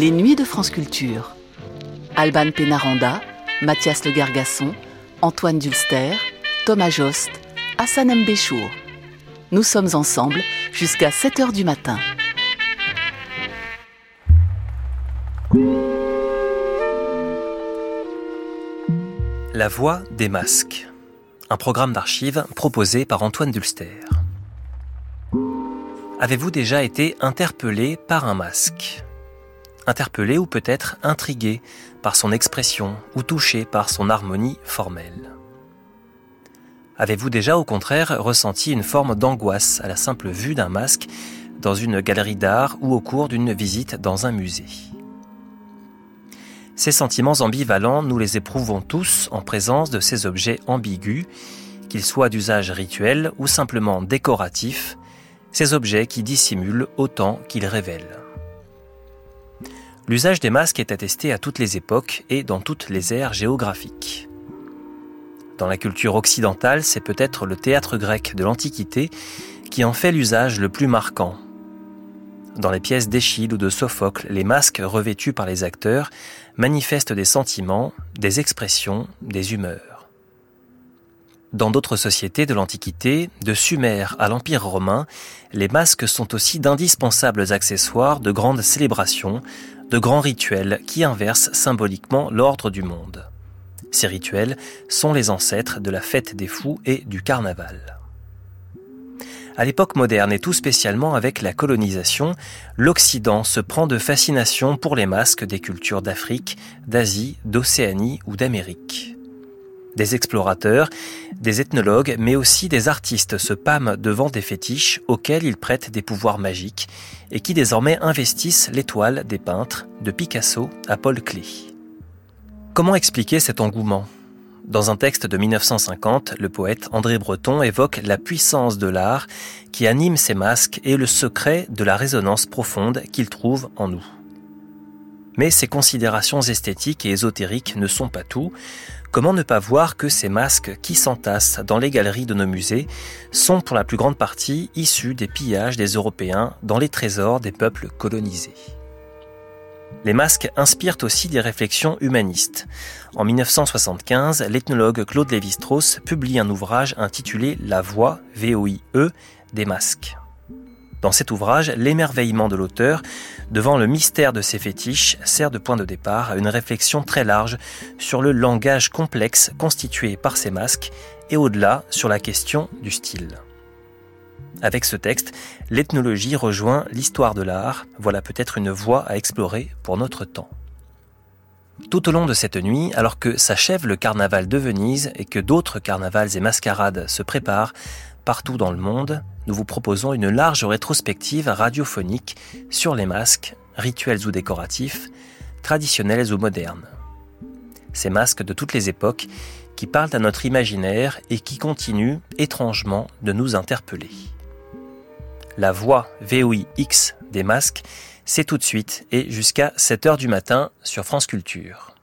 Les Nuits de France Culture. Alban Pénaranda, Mathias Le Gargasson, Antoine Dulster, Thomas Jost, Hassan Mbéchour. Nous sommes ensemble jusqu'à 7 h du matin. La voix des masques. Un programme d'archives proposé par Antoine Dulster. Avez-vous déjà été interpellé par un masque? Interpellé ou peut-être intrigué par son expression ou touché par son harmonie formelle Avez-vous déjà au contraire ressenti une forme d'angoisse à la simple vue d'un masque dans une galerie d'art ou au cours d'une visite dans un musée? Ces sentiments ambivalents, nous les éprouvons tous en présence de ces objets ambigus, qu'ils soient d'usage rituel ou simplement décoratifs, ces objets qui dissimulent autant qu'ils révèlent. L'usage des masques est attesté à toutes les époques et dans toutes les aires géographiques. Dans la culture occidentale, c'est peut-être le théâtre grec de l'Antiquité qui en fait l'usage le plus marquant. Dans les pièces d'Échille ou de Sophocle, les masques revêtus par les acteurs manifestent des sentiments, des expressions, des humeurs. Dans d'autres sociétés de l'Antiquité, de Sumer à l'Empire romain, les masques sont aussi d'indispensables accessoires de grandes célébrations, de grands rituels qui inversent symboliquement l'ordre du monde. Ces rituels sont les ancêtres de la fête des fous et du carnaval. À l'époque moderne et tout spécialement avec la colonisation, l'Occident se prend de fascination pour les masques des cultures d'Afrique, d'Asie, d'Océanie ou d'Amérique. Des explorateurs, des ethnologues, mais aussi des artistes se pâment devant des fétiches auxquels ils prêtent des pouvoirs magiques et qui désormais investissent l'étoile des peintres, de Picasso à Paul Klee. Comment expliquer cet engouement? Dans un texte de 1950, le poète André Breton évoque la puissance de l'art qui anime ces masques et le secret de la résonance profonde qu'il trouve en nous. Mais ces considérations esthétiques et ésotériques ne sont pas tout. Comment ne pas voir que ces masques qui s'entassent dans les galeries de nos musées sont pour la plus grande partie issus des pillages des Européens dans les trésors des peuples colonisés les masques inspirent aussi des réflexions humanistes. En 1975, l'ethnologue Claude Lévi-Strauss publie un ouvrage intitulé La voix, VOIE, des masques. Dans cet ouvrage, l'émerveillement de l'auteur devant le mystère de ses fétiches sert de point de départ à une réflexion très large sur le langage complexe constitué par ces masques et au-delà sur la question du style. Avec ce texte, l'ethnologie rejoint l'histoire de l'art, voilà peut-être une voie à explorer pour notre temps. Tout au long de cette nuit, alors que s'achève le carnaval de Venise et que d'autres carnavals et mascarades se préparent, partout dans le monde, nous vous proposons une large rétrospective radiophonique sur les masques, rituels ou décoratifs, traditionnels ou modernes. Ces masques de toutes les époques qui parlent à notre imaginaire et qui continuent étrangement de nous interpeller. La voix VOIX des masques, c'est tout de suite et jusqu'à 7h du matin sur France Culture.